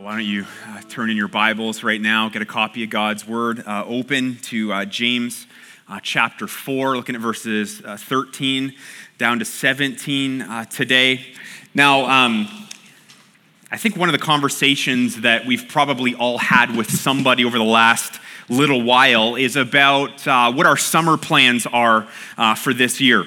Why don't you uh, turn in your Bibles right now, get a copy of God's Word, uh, open to uh, James uh, chapter 4, looking at verses uh, 13 down to 17 uh, today. Now, um, I think one of the conversations that we've probably all had with somebody over the last little while is about what our summer plans are for this year.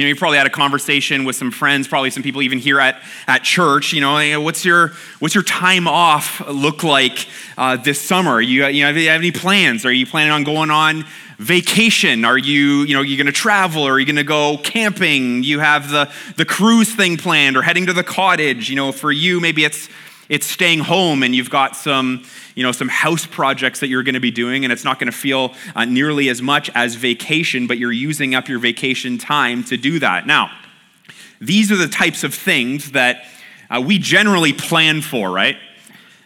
You know, you probably had a conversation with some friends, probably some people even here at, at church. You know, what's your what's your time off look like uh, this summer? You, you, know, you have any plans? Are you planning on going on vacation? Are you you know you going to travel? Are you going to go camping? You have the the cruise thing planned, or heading to the cottage? You know, for you maybe it's it's staying home and you've got some you know some house projects that you're going to be doing and it's not going to feel uh, nearly as much as vacation but you're using up your vacation time to do that. Now these are the types of things that uh, we generally plan for right?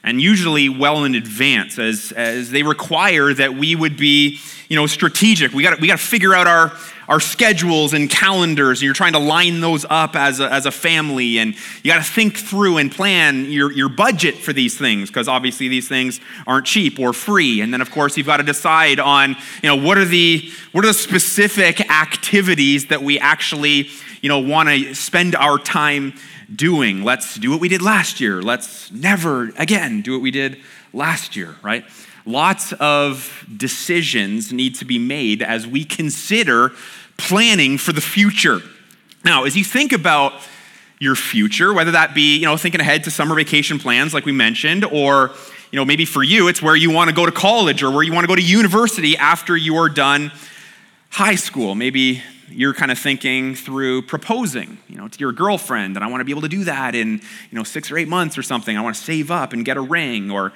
And usually well in advance as, as they require that we would be you know strategic we got we got to figure out our our schedules and calendars, and you're trying to line those up as a, as a family, and you got to think through and plan your, your budget for these things, because obviously these things aren't cheap or free. And then, of course, you've got to decide on, you know, what are the, what are the specific activities that we actually, you know, want to spend our time doing. Let's do what we did last year. Let's never again do what we did last year, right? Lots of decisions need to be made as we consider planning for the future. Now, as you think about your future, whether that be, you know, thinking ahead to summer vacation plans like we mentioned, or, you know, maybe for you it's where you want to go to college or where you want to go to university after you are done high school. Maybe you're kind of thinking through proposing, you know, to your girlfriend, and I want to be able to do that in, you know, 6 or 8 months or something. I want to save up and get a ring or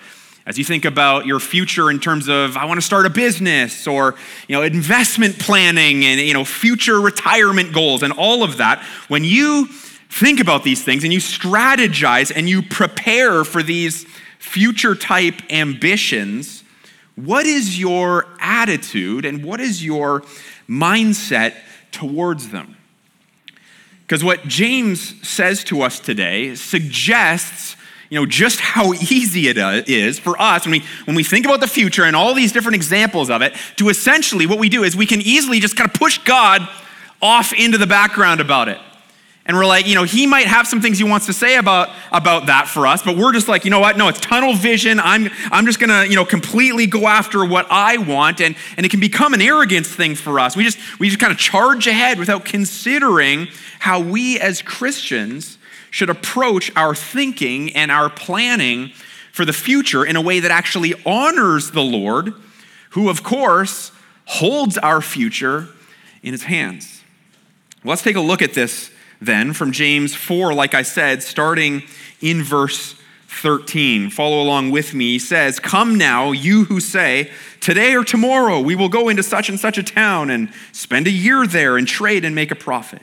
as you think about your future in terms of I want to start a business or you know investment planning and you know future retirement goals and all of that, when you think about these things and you strategize and you prepare for these future type ambitions, what is your attitude and what is your mindset towards them? Because what James says to us today suggests you know, just how easy it uh, for us when we, when we think about the future and all these different examples of it, to essentially what we do is we can easily just kind of push God off into the background about it. And we're like, you know, he might have some things he wants to say about, about that for us, but we're just like, you know what? No, it's tunnel vision. I'm, I'm just going to, you know, completely go after what I want. And, and it can become an arrogance thing for us. We just, we just kind of charge ahead without considering how we as Christians should approach our thinking and our planning for the future in a way that actually honors the Lord, who, of course, holds our future in his hands. let's take a look at this then from James 4, like I said, starting in verse 13. Follow along with me. He says, Come now, you who say, Today or tomorrow we will go into such and such a town and spend a year there and trade and make a profit.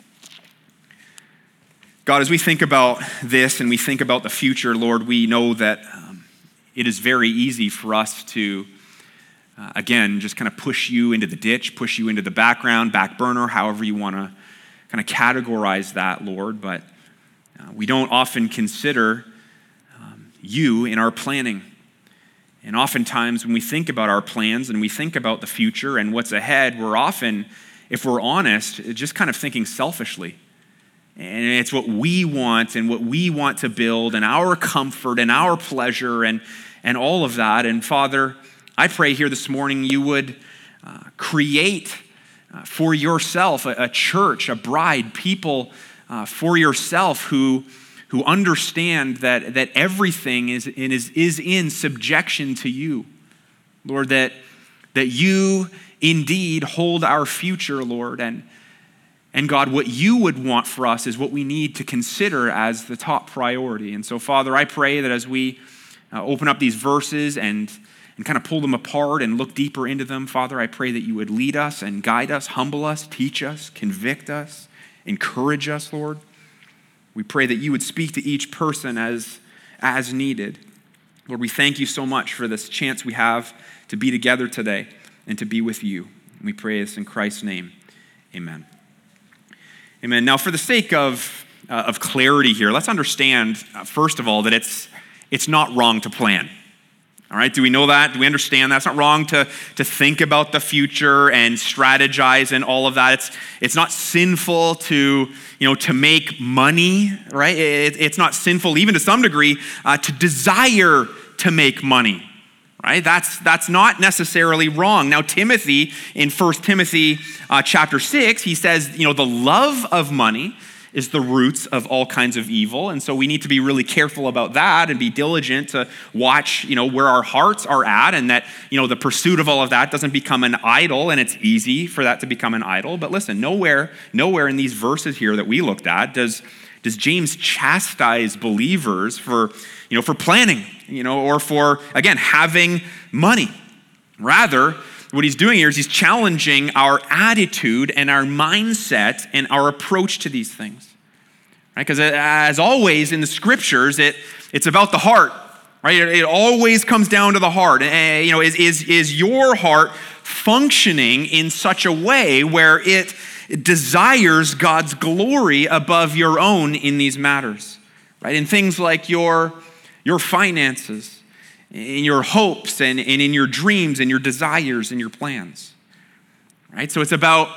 God, as we think about this and we think about the future, Lord, we know that um, it is very easy for us to, uh, again, just kind of push you into the ditch, push you into the background, back burner, however you want to kind of categorize that, Lord. But uh, we don't often consider um, you in our planning. And oftentimes, when we think about our plans and we think about the future and what's ahead, we're often, if we're honest, just kind of thinking selfishly. And it's what we want and what we want to build and our comfort and our pleasure and, and all of that. And Father, I pray here this morning you would uh, create uh, for yourself a, a, church, a bride, people uh, for yourself who, who understand that, that everything is, is, is in subjection to you. Lord, that, that you indeed hold our future, Lord, and and God, what you would want for us is what we need to consider as the top priority. And so, Father, I pray that as we uh, open up these verses and, and kind of pull them apart and look deeper into them. Father, I pray that you would lead us and guide us, humble us, teach us, convict us, encourage us, Lord. We pray that you would speak to each person as, as needed. Lord, we thank you so much for this chance we have to be together today and to be with you. We pray this in Christ's name. Amen. Amen. Now, for the sake of, uh, of clarity here, let's understand, uh, first of all, that it's, it's not wrong to plan. All right, do we know that? Do we understand that? It's not wrong to, to think about the future and strategize and all of that. It's, it's not sinful to, you know, to make money, right? It, it's not sinful, even to some degree, uh, to desire to make money, right? That's, that's not necessarily wrong. Now, Timothy, in 1 Timothy uh, chapter 6, he says, you know, the love of money is the roots of all kinds of evil. And so we need to be really careful about that and be diligent to watch, you know, where our hearts are at and that, you know, the pursuit of all of that doesn't become an idol and it's easy for that to become an idol. But listen, nowhere, nowhere in these verses here that we looked at does, does James chastise believers for, you know, for planning, you know, or for, again, having money. Rather, what he's doing here is he's challenging our attitude and our mindset and our approach to these things. Right? Because uh, as always in the scriptures, it, it's about the heart. Right? It, it always comes down to the heart. And, you know, is, is, is your heart functioning in such a way where it desires God's glory above your own in these matters? Right? In things like your, your finances, in your hopes and, and in your dreams and your desires and your plans. Right? So it's about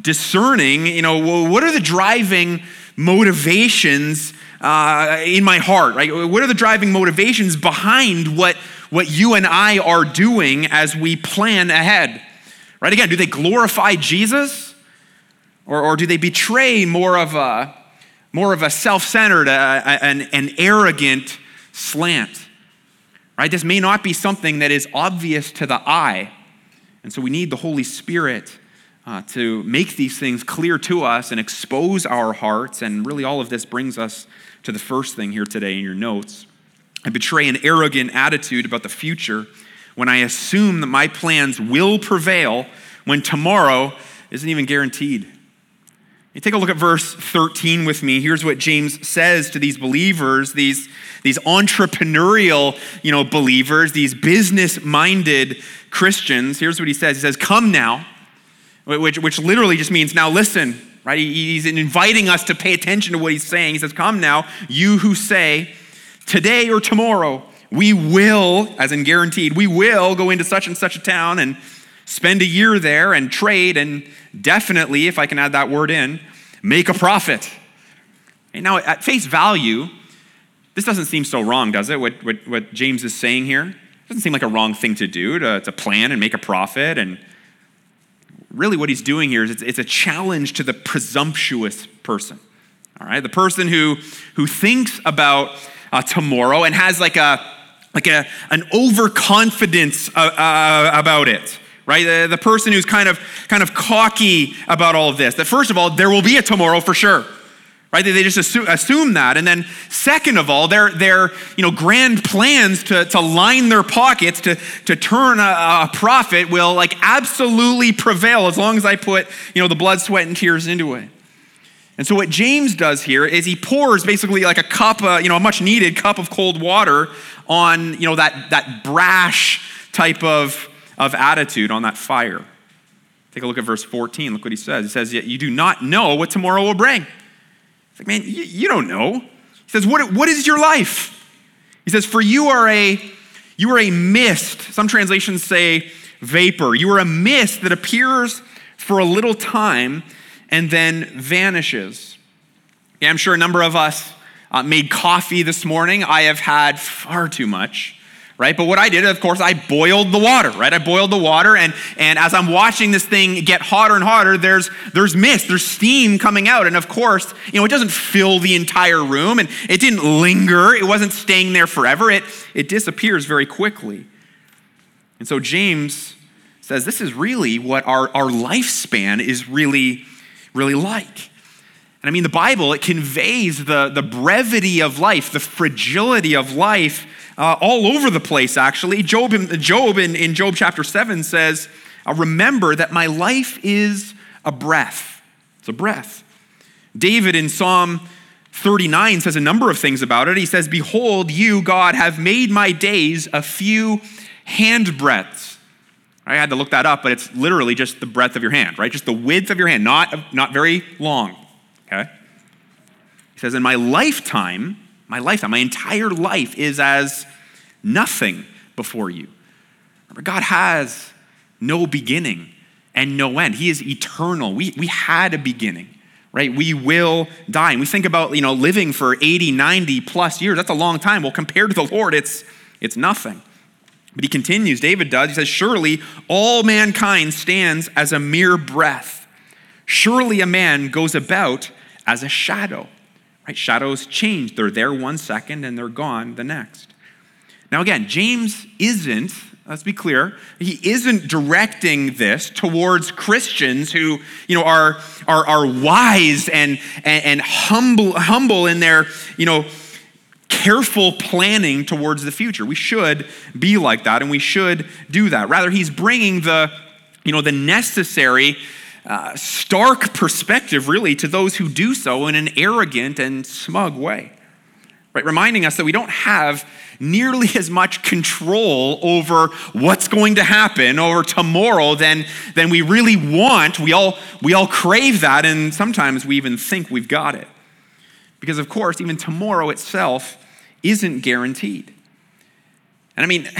discerning, you know, what are the driving motivations uh, in my heart, right? What are the driving motivations behind what, what you and I are doing as we plan ahead? Right? Again, do they glorify Jesus? Or, or do they betray more of a, more of a self centered, uh, an, an arrogant slant? Right? This may not be something that is obvious to the eye. And so we need the Holy Spirit uh, to make these things clear to us and expose our hearts. And really, all of this brings us to the first thing here today in your notes. I betray an arrogant attitude about the future when I assume that my plans will prevail when tomorrow isn't even guaranteed. You take a look at verse 13 with me. Here's what James says to these believers, these, these entrepreneurial you know, believers, these business minded Christians. Here's what he says He says, Come now, which, which literally just means now listen, right? He's inviting us to pay attention to what he's saying. He says, Come now, you who say, Today or tomorrow, we will, as in guaranteed, we will go into such and such a town and spend a year there and trade and definitely, if I can add that word in, make a profit. And now, at face value, this doesn't seem so wrong, does it? What, what, what James is saying here? It doesn't seem like a wrong thing to do, to, to plan and make a profit. And really, what he's doing here is it's, it's a challenge to the presumptuous person. All right? The person who, who thinks about uh, tomorrow and has like a like a, an overconfidence uh, uh, about it right? The, the person who's kind of, kind of cocky about all of this. That first of all, there will be a tomorrow for sure. Right? They just assume, assume that. And then second of all, their, their you know, grand plans to, to line their pockets, to, to turn a, a profit will like absolutely prevail as long as I put you know, the blood, sweat, and tears into it. And so what James does here is he pours basically like a cup, uh, you know, a much needed cup of cold water on, you know, that, that brash type of of attitude on that fire. Take a look at verse 14. Look what he says. He says, Yet you do not know what tomorrow will bring. It's like, man, you, you don't know. He says, what, what is your life? He says, For you are a you are a mist. Some translations say vapor. You are a mist that appears for a little time and then vanishes. Yeah, I'm sure a number of us uh, made coffee this morning. I have had far too much right? But what I did, of course, I boiled the water, right? I boiled the water, and, and as I'm watching this thing get hotter and hotter, there's, there's mist, there's steam coming out. And of course, you know, it doesn't fill the entire room, and it didn't linger, it wasn't staying there forever, it, it disappears very quickly. And so James says this is really what our, our lifespan is really, really like. And I mean, the Bible, it conveys the, the brevity of life, the fragility of life uh, all over the place, actually. Job, Job in, in Job chapter 7 says, uh, Remember that my life is a breath. It's a breath. David in Psalm 39 says a number of things about it. He says, Behold, you, God, have made my days a few handbreadths. I had to look that up, but it's literally just the breadth of your hand, right? Just the width of your hand, not, not very long. Okay? He says, In my lifetime, my lifetime, my entire life is as nothing before you. Remember, God has no beginning and no end. He is eternal. We, we had a beginning, right? We will die. And we think about, you know, living for 80, 90 plus years. That's a long time. Well, compared to the Lord, it's, it's nothing. But he continues, David does. He says, Surely all mankind stands as a mere breath. Surely a man goes about as a shadow. Right? Shadows change. They're there one second and they're gone the next. Now, again, James isn't, let's be clear, he isn't directing this towards Christians who, you know, are, are, are wise and, and, and humble, humble in their, you know, careful planning towards the future. We should be like that and we should do that. Rather, he's bringing the, you know, the necessary uh, stark perspective, really, to those who do so in an arrogant and smug way. Right? Reminding us that we don't have nearly as much control over what's going to happen over tomorrow than, than we really want. We all, we all crave that, and sometimes we even think we've got it. Because, of course, even tomorrow itself isn't guaranteed. And I mean,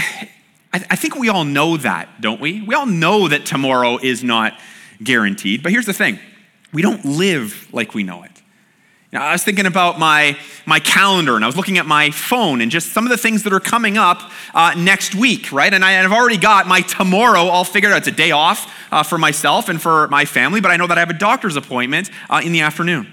I, I think we all know that, don't we? We all know that tomorrow is not guaranteed. But here's the thing we don't live like we know it. Now, I was thinking about my, my calendar and I was looking at my phone and just some of the things that are coming up uh, next week, right? And I, have already got my tomorrow all figured out. It's a day off uh, for myself and for my family, but I know that I have a doctor's appointment uh, in the afternoon,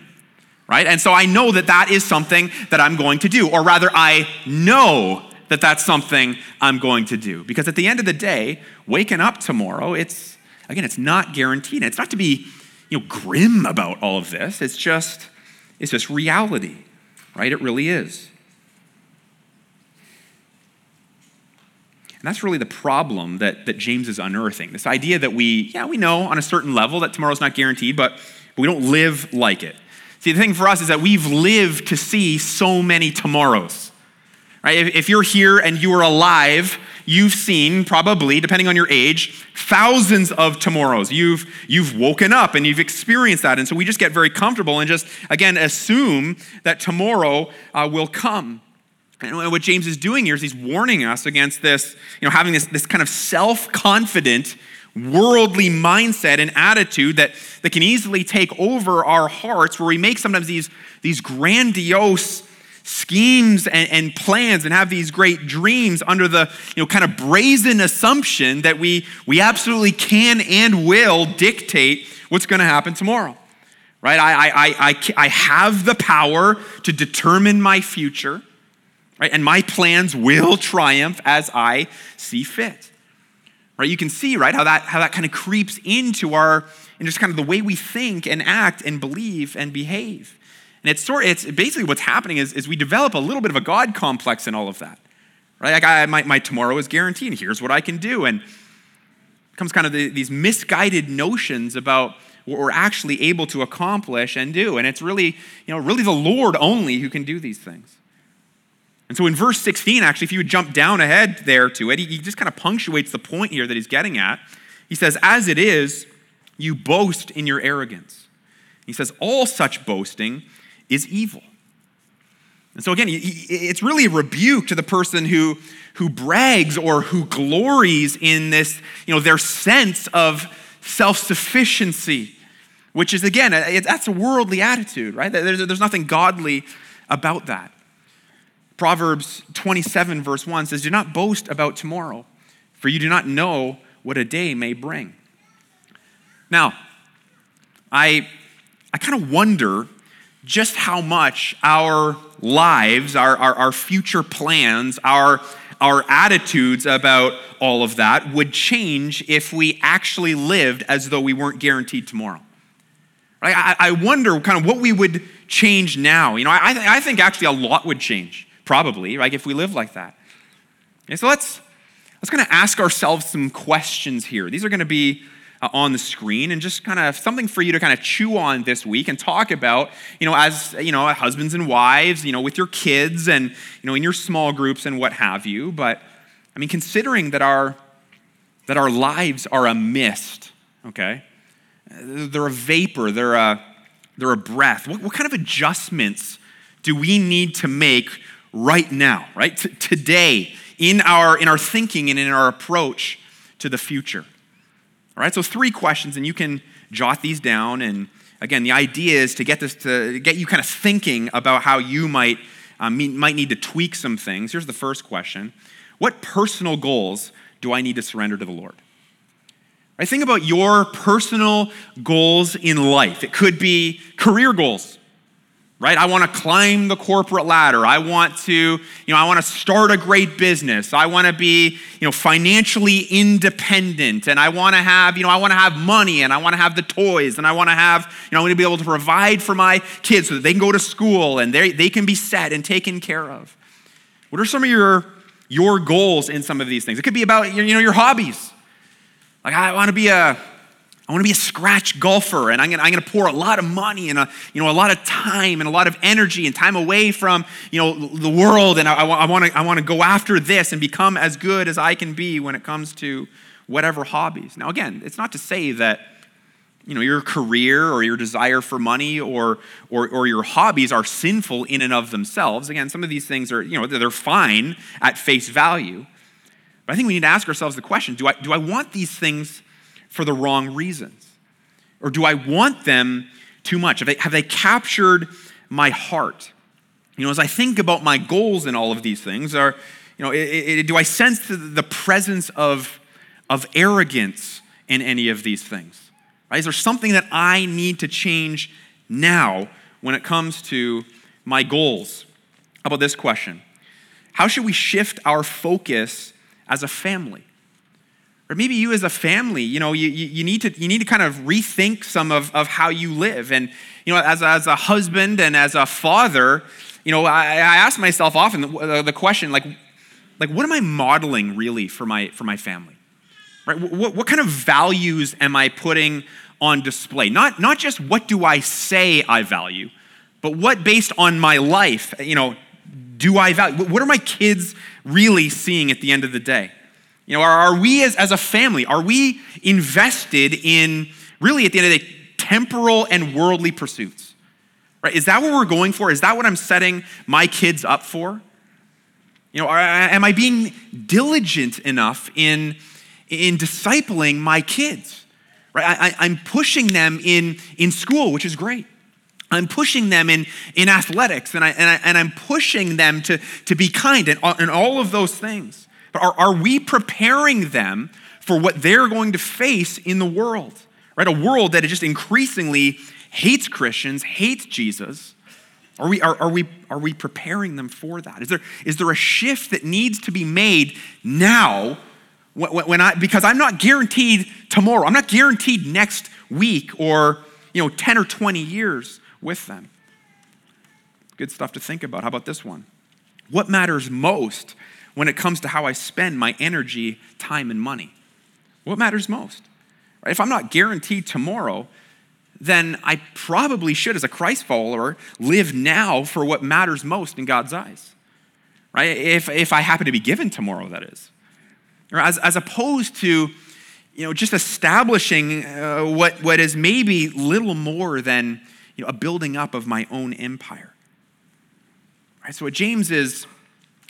right? And so I know that that is something that I'm going to do, or rather, I know that that's something I'm going to do. Because at the end of the day, waking up tomorrow, it's Again, it's not guaranteed. It's not to be you know, grim about all of this. It's just, it's just reality, right? It really is. And that's really the problem that, that James is unearthing. This idea that we, yeah, we know on a certain level that tomorrow's not guaranteed, but, but we don't live like it. See, the thing for us is that we've lived to see so many tomorrows. Right? If, if you're here and you are alive you've seen, probably, depending on your age, thousands of tomorrows. You've, you've woken up and you've experienced that. And so we just get very comfortable and just, again, assume that tomorrow uh, will come. And what James is doing here is he's warning us against this, you know, having this, this kind of self confident, worldly mindset and attitude that, that can easily take over our hearts, where we make sometimes these, these grandiose schemes and, and, plans and have these great dreams under the you know kind of brazen assumption that we we absolutely can and will dictate what's going to happen tomorrow right? I, I, I, I have the power to determine my future right? And my plans will triumph as i see fit right? You can see right how that how that kind of creeps into our and just kind of the way we think and act and believe and behave and it's sort it's basically what's happening is, is we develop a little bit of a God complex in all of that. Right? Like I, my, my tomorrow is guaranteed. Here's what I can do. And comes kind of the, these misguided notions about what we're actually able to accomplish and do. And it's really, you know, really the Lord only who can do these things. And so in verse 16, actually, if you would jump down ahead there to it, he, he just kind of punctuates the point here that he's getting at. He says, As it is, you boast in your arrogance. He says, All such boasting is evil. And so, again, it's really a rebuke to the person who, who brags or who glories in this, you know, their sense of self sufficiency, which is, again, that's a worldly attitude, right? There's nothing godly about that. Proverbs 27, verse 1 says, Do not boast about tomorrow, for you do not know what a day may bring. Now, I, I kind of wonder just how much our lives, our, our, our, future plans, our, our attitudes about all of that would change if we actually lived as though we weren't guaranteed tomorrow. Right? I, I wonder kind of what we would change now. You know, I, I think actually a lot would change, probably, right, if we live like that. Okay, so let's let's kind of ask ourselves some questions here. These are going to be uh, on the screen and just kind of something for you to kind of chew on this week and talk about, you know, as, you know, husbands and wives, you know, with your kids and, you know, in your small groups and what have you. But I mean, considering that our that our lives are a mist, okay? They're a vapor, they're a, they're a breath. What, what kind of adjustments do we need to make right now, right? T- today, in our, in our thinking and in our approach to the future? All right, so three questions, and you can jot these down. And again, the idea is to get this to get you kind of thinking about how you might um, might need to tweak some things. Here's the first question: What personal goals do I need to surrender to the Lord? Right, think about your personal goals in life. It could be career goals right? I want to climb the corporate ladder. I want to, you know, I want to start a great business. I want to be, you know, financially independent and I want to have, you know, I want to have money and I want to have the toys and I want to have, you know, I want to be able to provide for my kids so that they can go to school and they they can be set and taken care of. What are some of your your goals in some of these things? It could be about, you know, your hobbies. Like I want to be a I want to be a scratch golfer, and I'm going, to, I'm going to pour a lot of money and a, you know, a lot of time and a lot of energy and time away from you know, the world. And I, I, want to, I want to go after this and become as good as I can be when it comes to whatever hobbies. Now, again, it's not to say that you know, your career or your desire for money or, or, or your hobbies are sinful in and of themselves. Again, some of these things are, you know, they're fine at face value. But I think we need to ask ourselves the question do I, do I want these things for the wrong reasons? Or do I want them too much? Have they, have they captured my heart? You know, as I think about my goals in all of these things, are, you know, it, it, do I sense the, presence of, of arrogance in any of these things? Right? Is there something that I need to change now when it comes to my goals? How about this question? How should we shift our focus as a family? Or maybe you as a family, you know, you, you, need, to, you need to kind of rethink some of, of how you live. And, you know, as, as a husband and as a father, you know, I, I ask myself often the, the question, like, like, what am I modeling really for my, for my family? Right? What, what kind of values am I putting on display? Not, not just what do I say I value, but what based on my life, you know, do I value? What are my kids really seeing at the end of the day? You know, are, are we as, as a family, are we invested in really at the end of the day, temporal and worldly pursuits? Right? Is that what we're going for? Is that what I'm setting my kids up for? You know, are, am I being diligent enough in, in discipling my kids? Right? I, I'm pushing them in, in school, which is great. I'm pushing them in, in athletics, and, I, and, I, and I'm pushing them to, to be kind and, and all of those things. But are, are we preparing them for what they're going to face in the world? Right? A world that just increasingly hates Christians, hates Jesus. Are we, are, are, we, are we preparing them for that? Is there, is there a shift that needs to be made now when I, because I'm not guaranteed tomorrow, I'm not guaranteed next week or you know, 10 or 20 years with them? Good stuff to think about. How about this one? What matters most when it comes to how I spend my energy, time, and money? What matters most? Right? If I'm not guaranteed tomorrow, then I probably should, as a Christ follower, live now for what matters most in God's eyes. Right? If, if I happen to be given tomorrow, that is. As, as opposed to you know, just establishing uh, what, what is maybe little more than you know, a building up of my own empire. Right? So what James is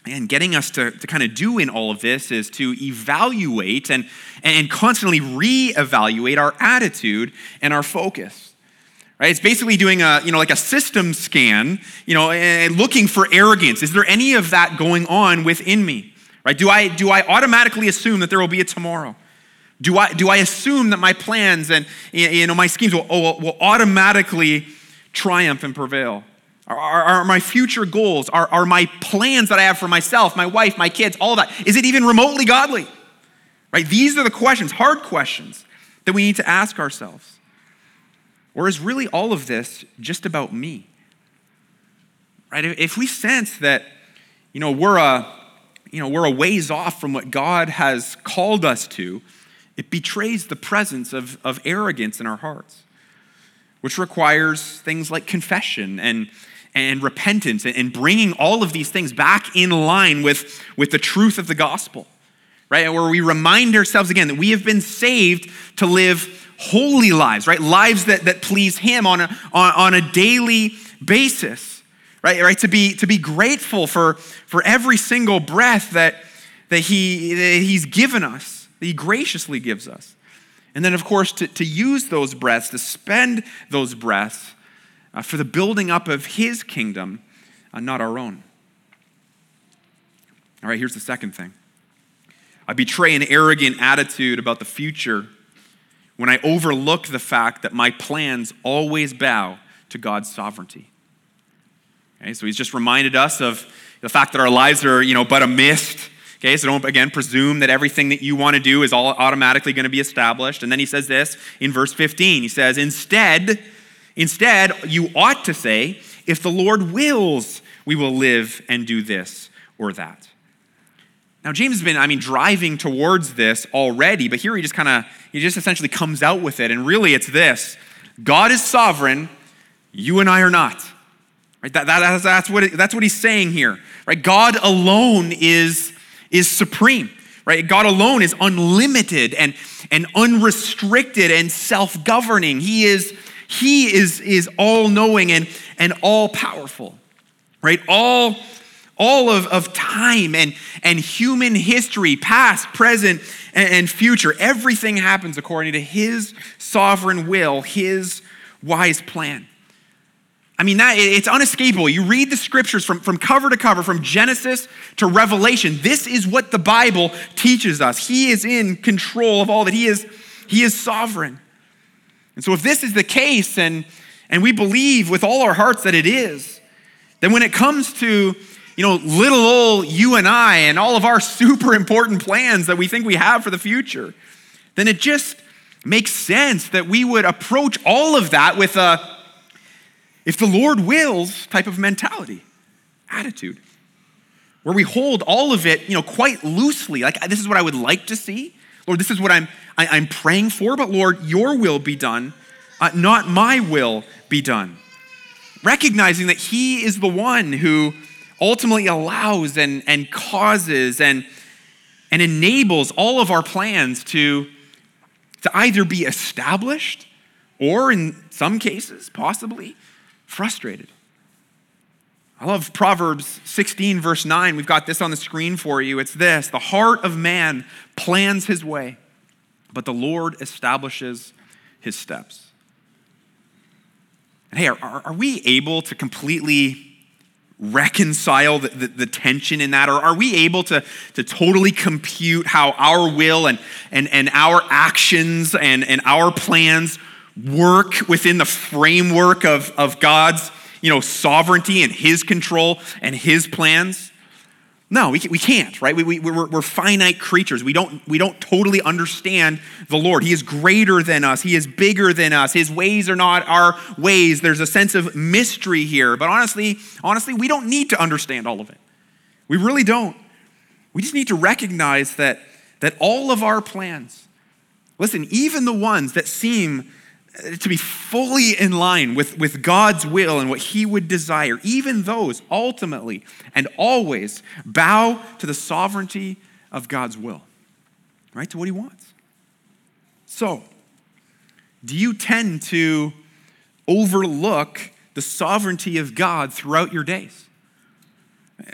and getting us to, to kind of do in all of this is to evaluate and, and constantly re-evaluate our attitude and our focus right? It's basically doing a you know like a system scan you know and looking for arrogance. Is there any of that going on within me right? Do i do i automatically assume that there will be a tomorrow? Do i do i assume that my plans and you know my schemes will, will, will automatically triumph and prevail are, are, my future goals, are, are my plans that I have for myself, my wife, my kids, all that, is it even remotely godly? Right? These are the questions, hard questions, that we need to ask ourselves. Or is really all of this just about me? Right? If we sense that, you know, we're a, you know, we're a ways off from what God has called us to, it betrays the presence of, of arrogance in our hearts, which requires things like confession and, and repentance and, bringing all of these things back in line with, with the truth of the gospel, right? Where we remind ourselves again that we have been saved to live holy lives, right? Lives that, that please Him on a, on, on a daily basis, right? right? To, be, to be grateful for, for every single breath that, that, he, that He's given us, that He graciously gives us. And then, of course, to, to use those breaths, to spend those breaths uh, for the building up of His kingdom, uh, not our own. All right, here's the second thing I betray an arrogant attitude about the future when I overlook the fact that my plans always bow to God's sovereignty. Okay, so he's just reminded us of the fact that our lives are, you know, but a mist. Okay, so don't again presume that everything that you want to do is all automatically going to be established. And then he says this in verse 15. He says, Instead, instead, you ought to say, if the Lord wills, we will live and do this or that. Now, James has been, I mean, driving towards this already, but here he just kind of, he just essentially comes out with it. And really, it's this God is sovereign, you and I are not. Right? That, that, that's, what it, that's what he's saying here. Right? God alone is, is supreme. Right? God alone is unlimited and, and unrestricted and self-governing. He is, he is, is all-knowing and, and all-powerful. Right? All all of, of time and, and human history, past, present, and, and future. Everything happens according to His sovereign will, His wise plan. I mean, that, it's unescapable. You read the scriptures from, from cover to cover, from Genesis to Revelation. This is what the Bible teaches us. He is in control of all that, He is, he is sovereign. And so, if this is the case, and, and we believe with all our hearts that it is, then when it comes to you know, little old you and I and all of our super important plans that we think we have for the future, then it just makes sense that we would approach all of that with a, if the Lord wills, type of mentality, attitude, where we hold all of it, you know, quite loosely. Like, this is what I would like to see. Lord, this is what I'm, I, am i am praying for, but Lord, your will be done, uh, not my will be done. Recognizing that He is the one who ultimately allows and, and causes and, and enables all of our plans to, to either be established or, in some cases, possibly frustrated. I love Proverbs 16, verse 9. We've got this on the screen for you. It's this The heart of man plans his way, but the Lord establishes his steps. And hey, are, are we able to completely reconcile the, the, the, tension in that? Or are we able to, to totally compute how our will and, and, and our actions and, and our plans work within the framework of, of God's you know, sovereignty and his control and his plans? No, we, we can't, right? We, we, we're, we're finite creatures. We don't, we don't totally understand the Lord. He is greater than us, He is bigger than us. His ways are not our ways. There's a sense of mystery here. But honestly, honestly, we don't need to understand all of it. We really don't. We just need to recognize that, that all of our plans, listen, even the ones that seem to be fully in line with, with God's will and what He would desire, even those ultimately and always bow to the sovereignty of God's will, right? To what He wants. So, do you tend to overlook the sovereignty of God throughout your days?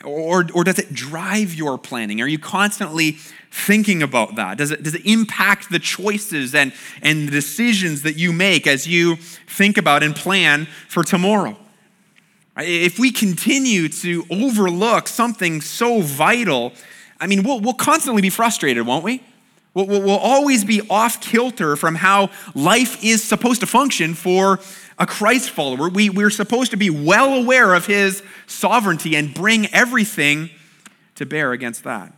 Or, or does it drive your planning? Are you constantly thinking about that? Does it, does it impact the choices and, and the decisions that you make as you think about and plan for tomorrow? If we continue to overlook something so vital, I mean, we'll, we'll constantly be frustrated, won't we? We'll, we'll always be off kilter from how life is supposed to function for a Christ follower. We, we're supposed to be well aware of his sovereignty and bring everything to bear against that.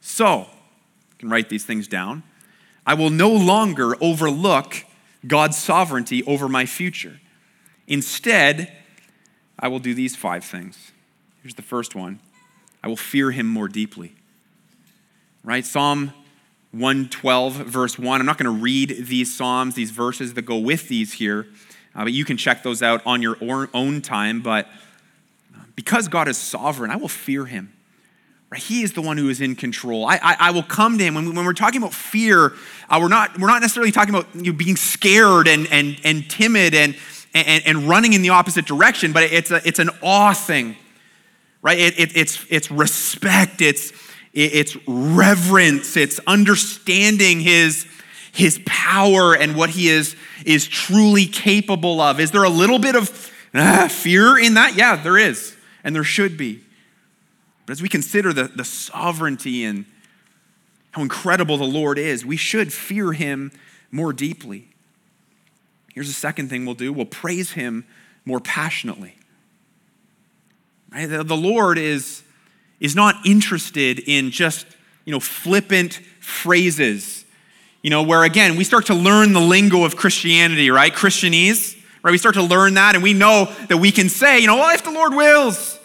So, you can write these things down. I will no longer overlook God's sovereignty over my future. Instead, I will do these five things. Here's the first one I will fear him more deeply. Right? Psalm 112, verse 1. I'm not going to read these Psalms, these verses that go with these here, uh, but you can check those out on your own time. But uh, because God is sovereign, I will fear him. Right? He is the one who is in control. I, I, I will come to him. When, when we're talking about fear, uh, we're, not, we're not necessarily talking about you know, being scared and, and, and timid and, and, and running in the opposite direction, but it's, a, it's an awe thing, right? It, it, it's, it's respect, it's, it, it's reverence, it's understanding his, his power and what he is, is truly capable of. Is there a little bit of ah, fear in that? Yeah, there is, and there should be. But as we consider the, the sovereignty and how incredible the Lord is, we should fear him more deeply. Here's the second thing we'll do we'll praise him more passionately. Right? The, the Lord is, is not interested in just you know, flippant phrases, you know, where again, we start to learn the lingo of Christianity, right? Christianese, right? We start to learn that and we know that we can say, you know, well, if the Lord wills,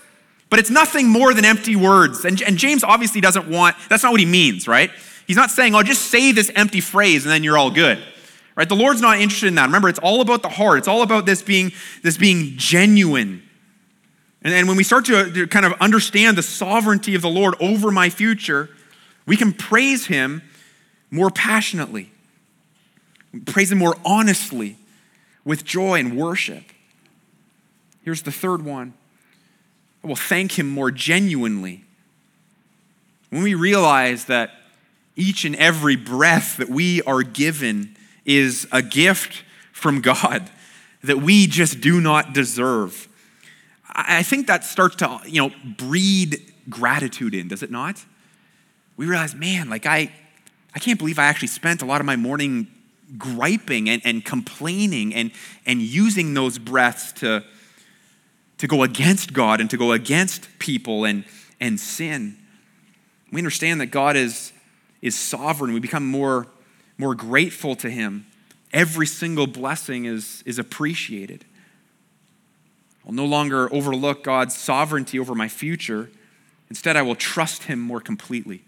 but it's nothing more than empty words. And, and James obviously doesn't want, that's not what he means, right? He's not saying, oh, just say this empty phrase and then you're all good. Right? The Lord's not interested in that. Remember, it's all about the heart. It's all about this being, this being genuine. And, and when we start to, to kind of understand the sovereignty of the Lord over my future, we can praise him more passionately. Praise him more honestly with joy and worship. Here's the third one I will thank Him more genuinely. When we realize that each and every breath that we are given is a gift from God that we just do not deserve, I think that starts to, you know, breed gratitude in, does it not? We realize, man, like I, I can't believe I actually spent a lot of my morning griping and, and complaining and, and using those breaths to, to go against God and to go against people and, and sin. We understand that God is, is sovereign. We become more, more grateful to Him. Every single blessing is, is appreciated. I'll no longer overlook God's sovereignty over my future. Instead, I will trust Him more completely.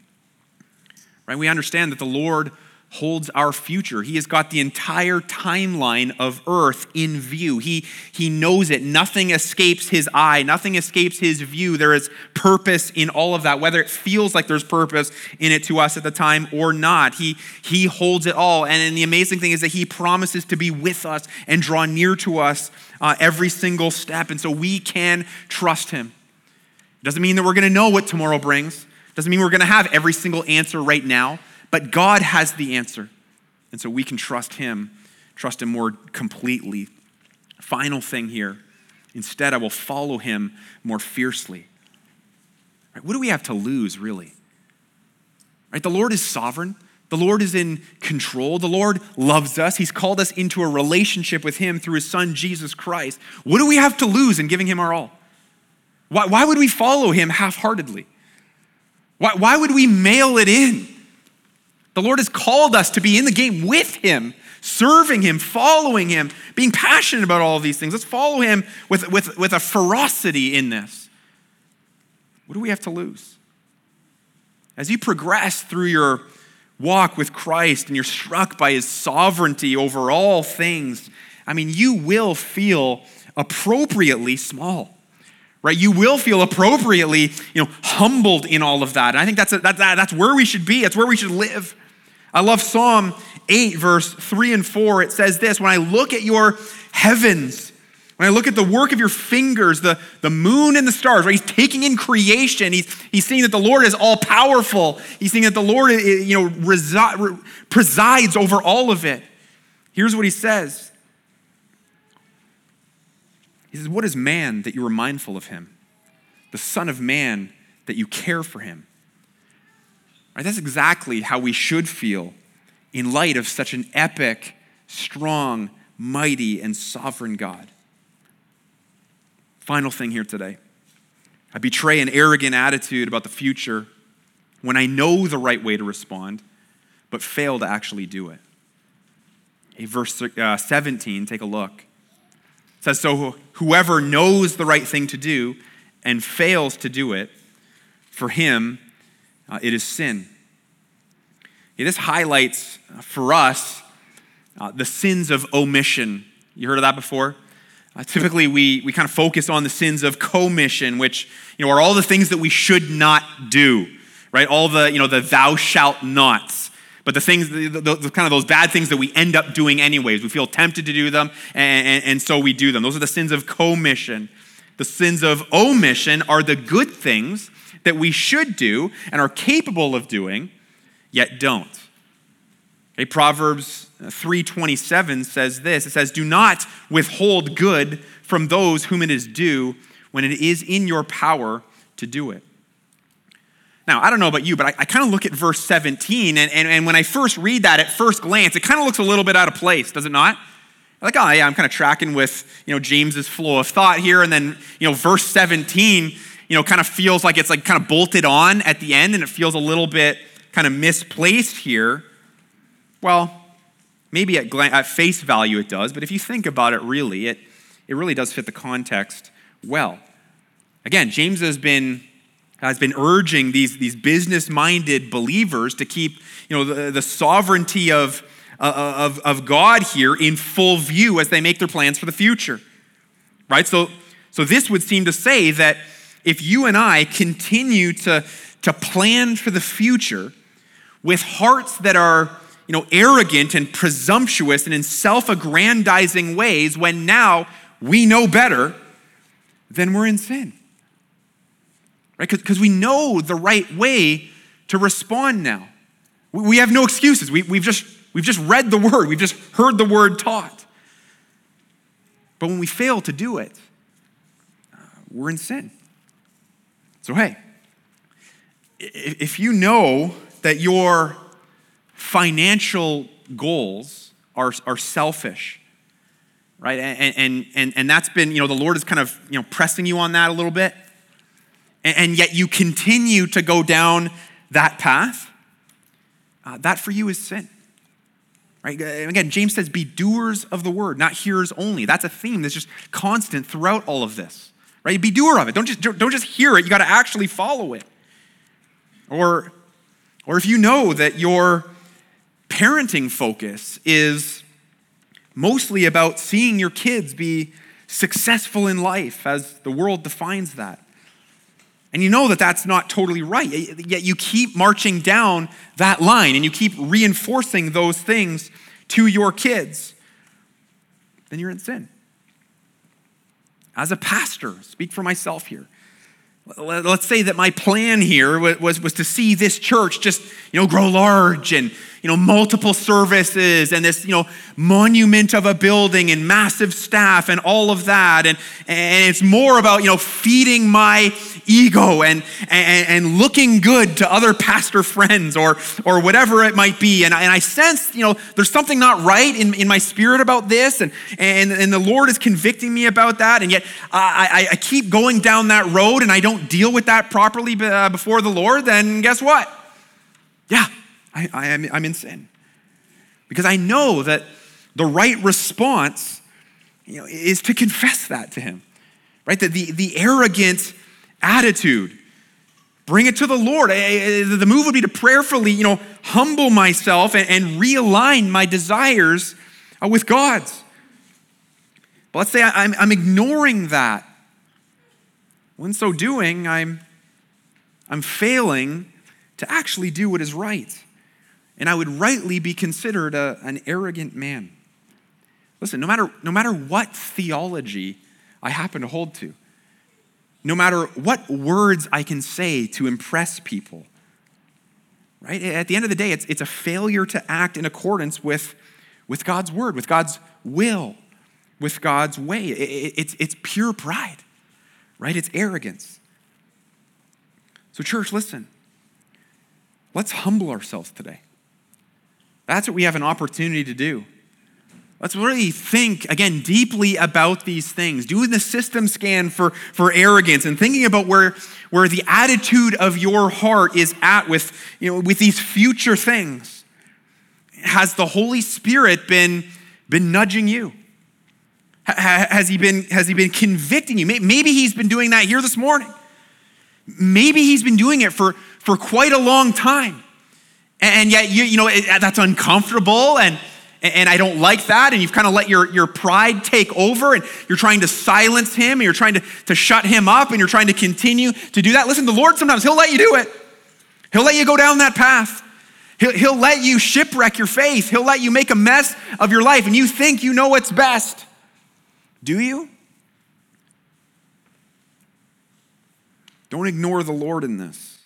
Right? We understand that the Lord holds our future. He has got the entire timeline of earth in view. He, he knows it. Nothing escapes his eye, nothing escapes his view. There is purpose in all of that, whether it feels like there's purpose in it to us at the time or not. He, he holds it all. And, the amazing thing is that he promises to be with us and draw near to us uh, every single step. And so we can trust him. It doesn't mean that we're going to know what tomorrow brings. It doesn't mean we're going to have every single answer right now. But God has the answer. And so we can trust Him, trust Him more completely. Final thing here instead, I will follow Him more fiercely. Right? What do we have to lose, really? Right? The Lord is sovereign. The Lord is in control. The Lord loves us. He's called us into a relationship with Him through His Son, Jesus Christ. What do we have to lose in giving Him our all? Why, why would we follow Him half heartedly? Why, why would we mail it in? The Lord has called us to be in the game with Him, serving Him, following Him, being passionate about all of these things. Let's follow Him with, with, with a ferocity in this. What do we have to lose? As you progress through your walk with Christ and you're struck by His sovereignty over all things, I mean, you will feel appropriately small right? You will feel appropriately you know humbled in all of that. And i think that's, a, that, that, that's where we should be. That's where we should live. I love Psalm 8, verse 3 and 4. It says this When I look at your heavens, when I look at the work of your fingers, the, the moon and the stars, right? He's taking in creation. He's, he's seeing that the Lord is all powerful. He's seeing that the Lord you know, resi- presides over all of it. Here's what he says He says, What is man that you are mindful of him? The Son of Man that you care for him. Right? That's exactly how we should feel in light of such an epic, strong, mighty, and sovereign God. Final thing here today I betray an arrogant attitude about the future when I know the right way to respond, but fail to actually do it. Verse uh, 17, take a look. It says, So whoever knows the right thing to do and fails to do it for him, uh, it is sin. Yeah, this highlights uh, for us uh, the sins of omission. You heard of that before? Uh, typically, we, we kind of focus on the sins of commission, which you know, are all the things that we should not do, right? All the, you know, the thou shalt nots. But the things, the, the, the kind of those bad things that we end up doing anyways. We feel tempted to do them, and, and, and so we do them. Those are the sins of commission. The sins of omission are the good things that we should do and are capable of doing, yet don't. Okay, Proverbs 3:27 says this. It says, "Do not withhold good from those whom it is due when it is in your power to do it." Now, I don't know about you, but I, I kind of look at verse 17, and, and, and when I first read that at first glance, it kind of looks a little bit out of place, does it not? Like, oh yeah, I'm kind of tracking with you know James's flow of thought here, and then you know verse 17, you know, kind of feels like it's like kind of bolted on at the end, and it feels a little bit kind of misplaced here. Well, maybe at, at face value it does, but if you think about it really, it, it really does fit the context well. Again, James has been, has been urging these, these business minded believers to keep you know, the, the sovereignty of, uh, of, of God here in full view as they make their plans for the future. Right? So, so this would seem to say that if you and I continue to, to plan for the future with hearts that are you know, arrogant and presumptuous and in self aggrandizing ways when now we know better, then we're in sin. Right? Because we know the right way to respond now. We have no excuses. We, we've, just, we've just read the word, we've just heard the word taught. But when we fail to do it, uh, we're in sin. So, hey, if you know that you're financial goals are, are selfish right? And, and, and, that's been you know the lord is kind of you know pressing you on that a little bit. And, and yet you continue to go down that path. Uh, that for you is sin right? And again james says be doers of the word not hearers only. That's a theme that's just constant throughout all of this right? Be doer of it. Don't just don't just hear it. You got to actually follow it. Or or if you know that you're parenting focus is mostly about seeing your kids be successful in life as the world defines that. And you know that that's not totally right, yet you keep marching down that line and you keep reinforcing those things to your kids, then you're in sin. As a pastor, speak for myself here. Let's say that my plan here was, was to see this church just, you know, grow large and, you know, multiple services and this, you know, monument of a building and massive staff and all of that. And, and it's more about, you know, feeding my ego and, and, and looking good to other pastor friends or, or whatever it might be. And I, and I sense, you know, there's something not right in, in my spirit about this. And, and, and the Lord is convicting me about that. And yet I, I, I keep going down that road and I don't deal with that properly uh, before the Lord. Then guess what? Yeah, I, I am, I'm in sin. Because I know that the right response you know, is to confess that to Him, right? That the, the arrogant attitude, bring it to the Lord. The move would be to prayerfully, you know, humble myself and, realign my desires uh, with God's. But let's say I'm, I'm ignoring that. When so doing, I'm, I'm failing to actually do what is right and I would rightly be considered a, an arrogant man. Listen, no matter, no matter what theology I happen to hold to, no matter what words I can say to impress people, right? At the end of the day, it's, it's a failure to act in accordance with, with God's word, with God's will, with God's way. It, it, it's, it's pure pride, right? It's arrogance. So, church, listen. Let's humble ourselves today. That's what we have an opportunity to do. Let's really think, again, deeply about these things. Doing the system scan for, for arrogance and thinking about where, where the attitude of your heart is at with, you know, with these future things. Has the Holy Spirit been, been nudging you? Has he, been, has he been convicting you? Maybe he's been doing that here this morning. Maybe he's been doing it for, for quite a long time. And yet, you, you know, that's uncomfortable and, and I don't like that. And you've kind of let your, your pride take over and you're trying to silence him and you're trying to, to shut him up and you're trying to continue to do that. Listen, the Lord sometimes, he'll let you do it. He'll let you go down that path. He'll, he'll let you shipwreck your faith. He'll let you make a mess of your life and you think you know what's best. Do you? Don't ignore the Lord in this.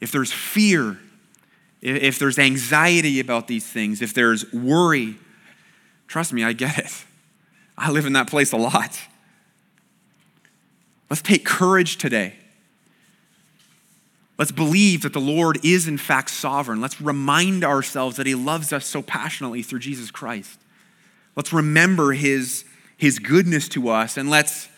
If there's fear, if there's anxiety about these things, if there's worry, trust me, I get it. I live in that place a lot. Let's take courage today. Let's believe that the Lord is, in fact, sovereign. Let's remind ourselves that He loves us so passionately through Jesus Christ. Let's remember His, his goodness to us and let's,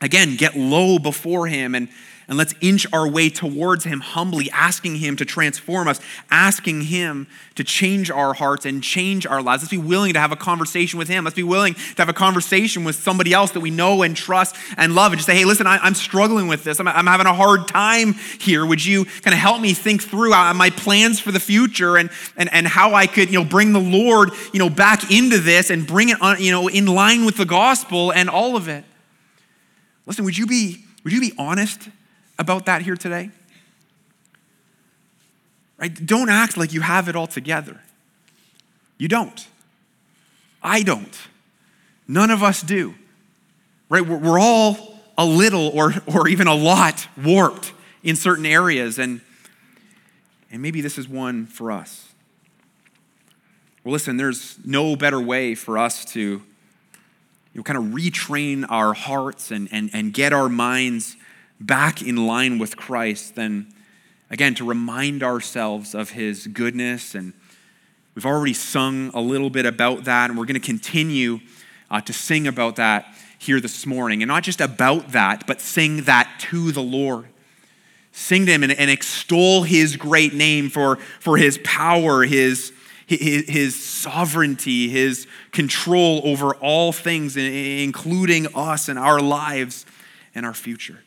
again, get low before Him and and let's inch our way towards Him humbly, asking Him to transform us, asking Him to change our hearts and change our lives. Let's be willing to have a conversation with Him. Let's be willing to have a conversation with somebody else that we know and trust and love and just say, hey, listen, I, am struggling with this. I'm, I'm, having a hard time here. Would you kind of help me think through uh, my plans for the future and, and, and how I could, you know, bring the Lord, you know, back into this and bring it, on, you know, in line with the gospel and all of it? Listen, would you be, would you be honest about that here today? Right? Don't act like you have it all together. You don't. I don't. None of us do. Right? We're all a little or, or even a lot warped in certain areas, and, and maybe this is one for us. Well, listen, there's no better way for us to you know, kind of retrain our hearts and, and, and get our minds back in line with Christ, then again, to remind ourselves of his goodness. And we've already sung a little bit about that, and we're going to continue uh, to sing about that here this morning. And not just about that, but sing that to the Lord. Sing to him and, and extol his great name for, for his power, his, his, his sovereignty, his control over all things, including us and our lives and our future.